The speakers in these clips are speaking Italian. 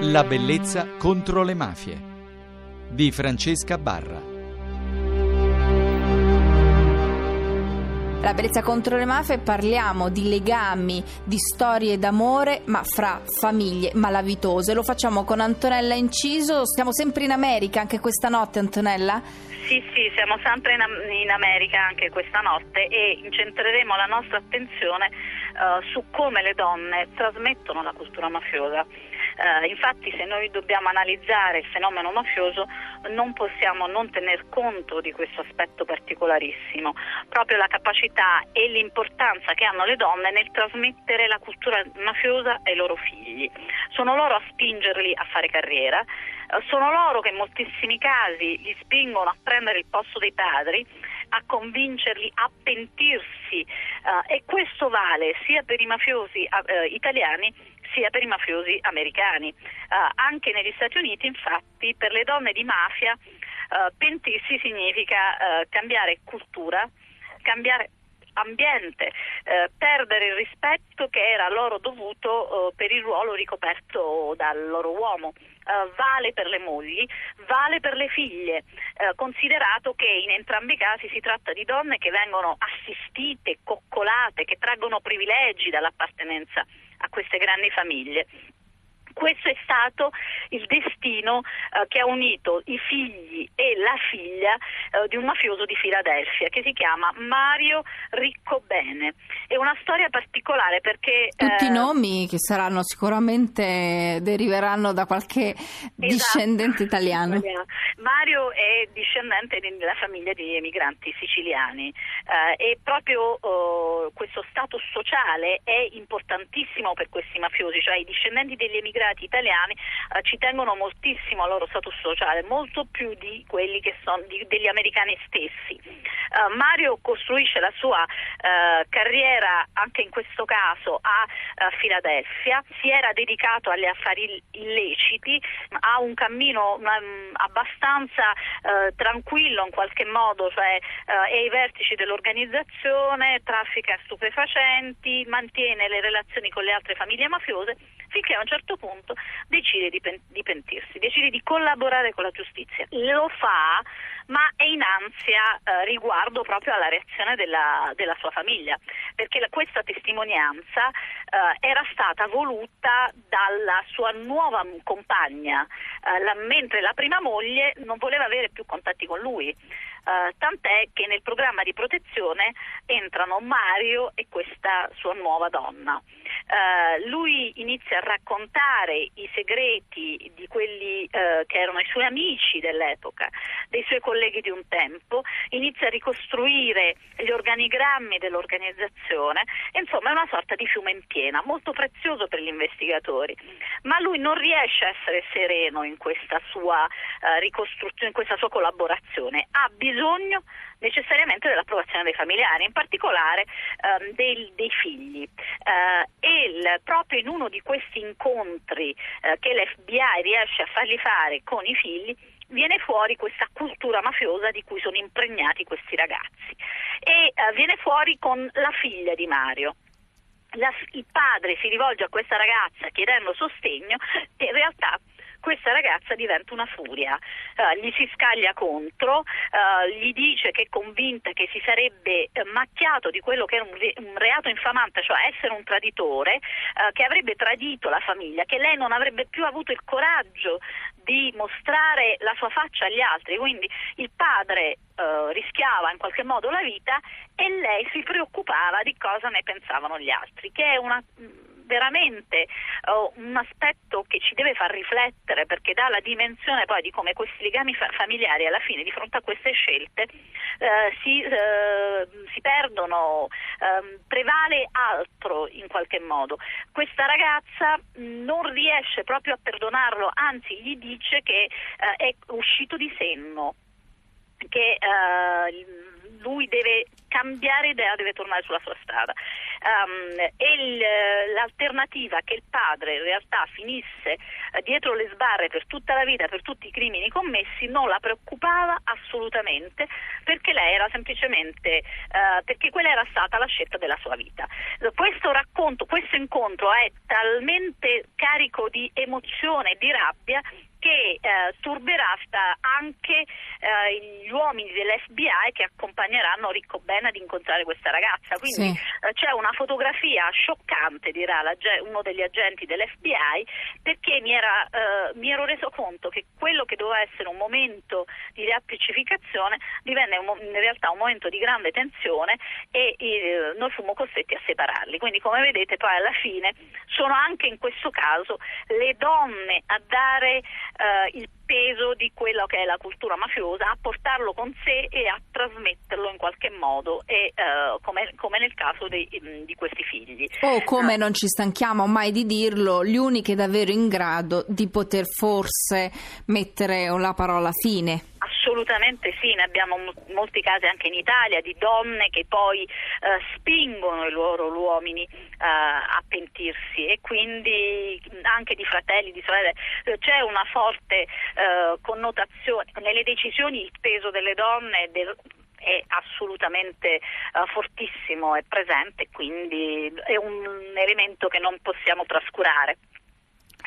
La bellezza contro le mafie di Francesca Barra. La bellezza contro le mafie parliamo di legami, di storie d'amore, ma fra famiglie malavitose. Lo facciamo con Antonella Inciso. Siamo sempre in America anche questa notte, Antonella? Sì, sì, siamo sempre in, in America anche questa notte e incentreremo la nostra attenzione uh, su come le donne trasmettono la cultura mafiosa. Uh, infatti se noi dobbiamo analizzare il fenomeno mafioso non possiamo non tener conto di questo aspetto particolarissimo, proprio la capacità e l'importanza che hanno le donne nel trasmettere la cultura mafiosa ai loro figli. Sono loro a spingerli a fare carriera, uh, sono loro che in moltissimi casi li spingono a prendere il posto dei padri a convincerli a pentirsi uh, e questo vale sia per i mafiosi uh, italiani sia per i mafiosi americani. Uh, anche negli Stati Uniti, infatti, per le donne di mafia uh, pentirsi significa uh, cambiare cultura, cambiare ambiente, perdere il rispetto che era loro dovuto per il ruolo ricoperto dal loro uomo. Vale per le mogli, vale per le figlie, considerato che in entrambi i casi si tratta di donne che vengono assistite, coccolate, che traggono privilegi dall'appartenenza a queste grandi famiglie. Questo è stato il destino eh, che ha unito i figli e la figlia eh, di un mafioso di Filadelfia che si chiama Mario Riccobene. È una storia particolare perché... Tutti eh, i nomi che saranno sicuramente deriveranno da qualche esatto, discendente italiano. Mario è discendente della famiglia di emigranti siciliani eh, e proprio oh, questo status sociale è importantissimo per questi mafiosi, cioè i discendenti degli emigranti immigrati italiani eh, ci tengono moltissimo al loro status sociale, molto più di quelli che sono di, degli americani stessi. Uh, Mario costruisce la sua uh, carriera anche in questo caso a uh, Filadelfia, si era dedicato agli affari illeciti, ha un cammino um, abbastanza tranquillo in qualche modo, cioè è ai vertici dell'organizzazione, traffica stupefacenti, mantiene le relazioni con le altre famiglie mafiose finché a un certo punto decide di, pen- di pentirsi, decide di collaborare con la giustizia. Lo fa ma è in ansia eh, riguardo proprio alla reazione della, della sua famiglia, perché la, questa testimonianza eh, era stata voluta dalla sua nuova compagna, eh, la, mentre la prima moglie non voleva avere più contatti con lui. Uh, tant'è che nel programma di protezione entrano Mario e questa sua nuova donna. Uh, lui inizia a raccontare i segreti di quelli uh, che erano i suoi amici dell'epoca, dei suoi colleghi di un tempo, inizia a ricostruire gli organigrammi dell'organizzazione, insomma è una sorta di fiume in piena, molto prezioso per gli investigatori, ma lui non riesce a essere sereno in questa sua ricostruzione, in questa sua collaborazione, ha bisogno necessariamente dell'approvazione dei familiari, in particolare ehm, dei, dei, figli. Eh, e il, proprio in uno di questi incontri eh, che l'FBI riesce a fargli fare con i figli, viene fuori questa cultura mafiosa di cui sono impregnati questi ragazzi e eh, viene fuori con la figlia di Mario. La, il padre si rivolge a questa ragazza chiedendo sostegno e in realtà questa ragazza diventa una furia, uh, gli si scaglia contro, uh, gli dice che è convinta che si sarebbe uh, macchiato di quello che era un, re- un, reato infamante, cioè essere un traditore, che avrebbe tradito la famiglia, che lei non avrebbe più avuto il coraggio di mostrare la sua faccia agli altri, quindi il padre rischiava in qualche modo la vita e lei si preoccupava di cosa ne pensavano gli altri, che è una veramente uh, un aspetto che ci deve far riflettere perché dà la dimensione poi di come questi legami fa- familiari alla fine di fronte a queste scelte uh, si, uh, si, perdono, ehm, prevale altro in qualche modo. Questa ragazza non riesce proprio a perdonarlo, anzi gli dice che è uscito di senno che lui deve cambiare idea, deve tornare sulla sua strada. Um, e il, l'alternativa che il padre in realtà finisse eh, dietro le sbarre per tutta la vita, per tutti i crimini commessi, non la preoccupava assolutamente perché lei era semplicemente, uh, perché quella era stata la scelta della sua vita. Questo racconto, questo incontro è talmente carico di emozione e di rabbia che eh, turberà anche eh, gli uomini dell'FBI che accompagneranno Ricco Ben ad incontrare questa ragazza. Quindi sì. eh, c'è una fotografia scioccante, dirà la, uno degli agenti dell'FBI, perché mi, era, eh, mi, ero reso conto che quello che doveva essere un momento di riappacificazione divenne un, in realtà un momento di grande tensione e eh, noi fummo costretti a separarli. Quindi come vedete poi alla fine sono anche in questo caso le donne a dare eh, il peso di quella che è la cultura mafiosa, a portarlo con sé e a trasmetterlo in qualche modo, e, uh, come, come, nel caso dei, mm, di questi figli. O come uh, non ci stanchiamo mai di dirlo, gli unici davvero in grado di poter forse mettere la parola fine. Assolutamente sì, ne abbiamo molti casi anche in Italia di donne che poi eh, spingono i loro uomini eh, a pentirsi e quindi anche di fratelli, di sorelle. Eh, c'è una forte eh, connotazione nelle decisioni, il peso delle donne del, è assolutamente uh, fortissimo, è presente, quindi è un elemento che non possiamo trascurare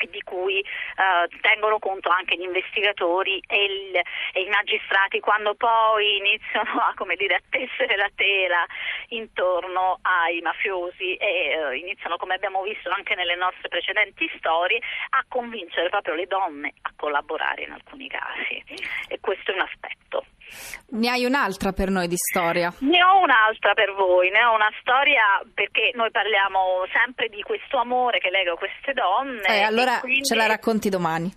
di cui eh, tengono conto anche gli investigatori e, il, e, i magistrati quando poi iniziano a, dire, a, tessere la tela intorno ai mafiosi e eh, iniziano, come abbiamo visto anche nelle nostre precedenti storie, a convincere proprio le donne a collaborare in alcuni casi e questo è un aspetto. Ne hai un'altra per noi di storia? Ne ho un'altra per voi, ne ho una storia perché noi parliamo sempre di questo amore che lega queste donne. Eh, allora quindi... ce la racconti domani.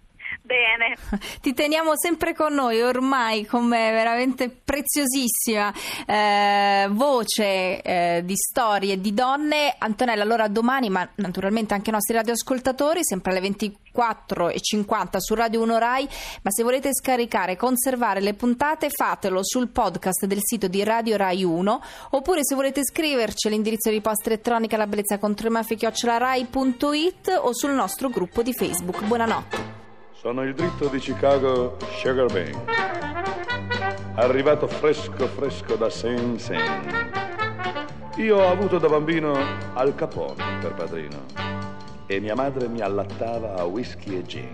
Bene. Ti teniamo sempre con noi, ormai come veramente preziosissima eh, voce eh, di storie di donne. Antonella, allora domani, ma naturalmente anche i nostri radioascoltatori, sempre alle 24.50 su Radio 1 Rai, ma se volete scaricare e conservare le puntate fatelo sul podcast del sito di Radio Rai 1 oppure se volete scriverci all'indirizzo di posta elettronica la bellezza contro i mafie rai.it o sul nostro gruppo di Facebook. Buonanotte. Sono il dritto di Chicago Sugar Bane, arrivato fresco fresco da Sing Sing. Io ho avuto da bambino Al Capone per padrino e mia madre mi allattava a whisky e gin.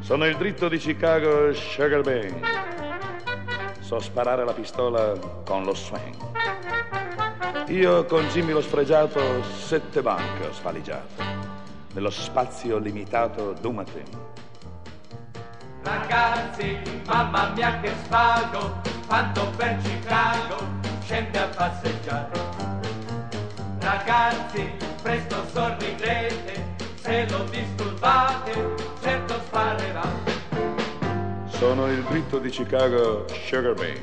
Sono il dritto di Chicago Sugar Bane, so sparare la pistola con lo swing. Io con Jimmy lo sfregiato sette banche ho sfaligiato nello spazio limitato d'un mattino. Ragazzi, mamma mia che svago, quando per Chicago scende a passeggiare. Ragazzi, presto sorridete, se lo disturbate, certo sparerà. Sono il dritto di Chicago Sugar Bay,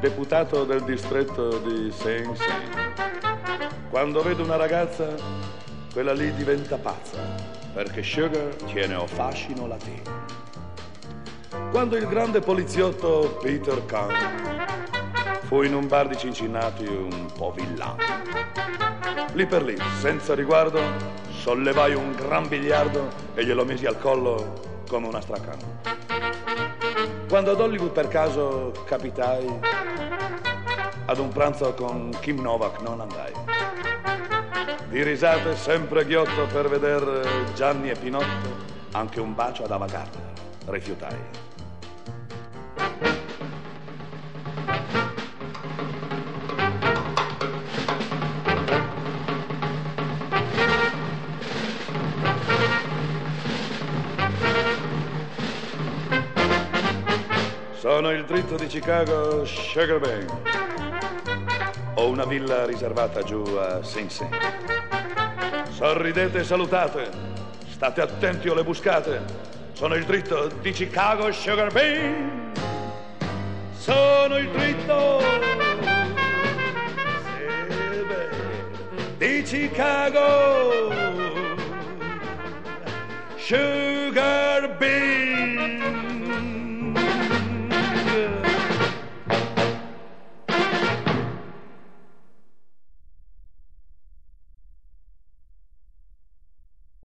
deputato del distretto di Sing Sing. Quando vedo una ragazza quella lì diventa pazza, perché Sugar tiene o fascino la latino. Quando il grande poliziotto Peter Kahn fu in un bar di Cincinnati un po' villano, lì per lì, senza riguardo, sollevai un gran biliardo e glielo misi al collo come una stracana. Quando ad Hollywood per caso capitai, ad un pranzo con Kim Novak non andai di risate sempre ghiotto per veder Gianni e Pinotto, anche un bacio ad Avagarda rifiutai. Sono il dritto di Chicago Sugar Bank. Ho una villa riservata giù a Sing Sing. Sorridete e salutate. State attenti o le buscate. Sono il dritto di Chicago Sugar Bean. Sono il dritto di Chicago Sugar Bean.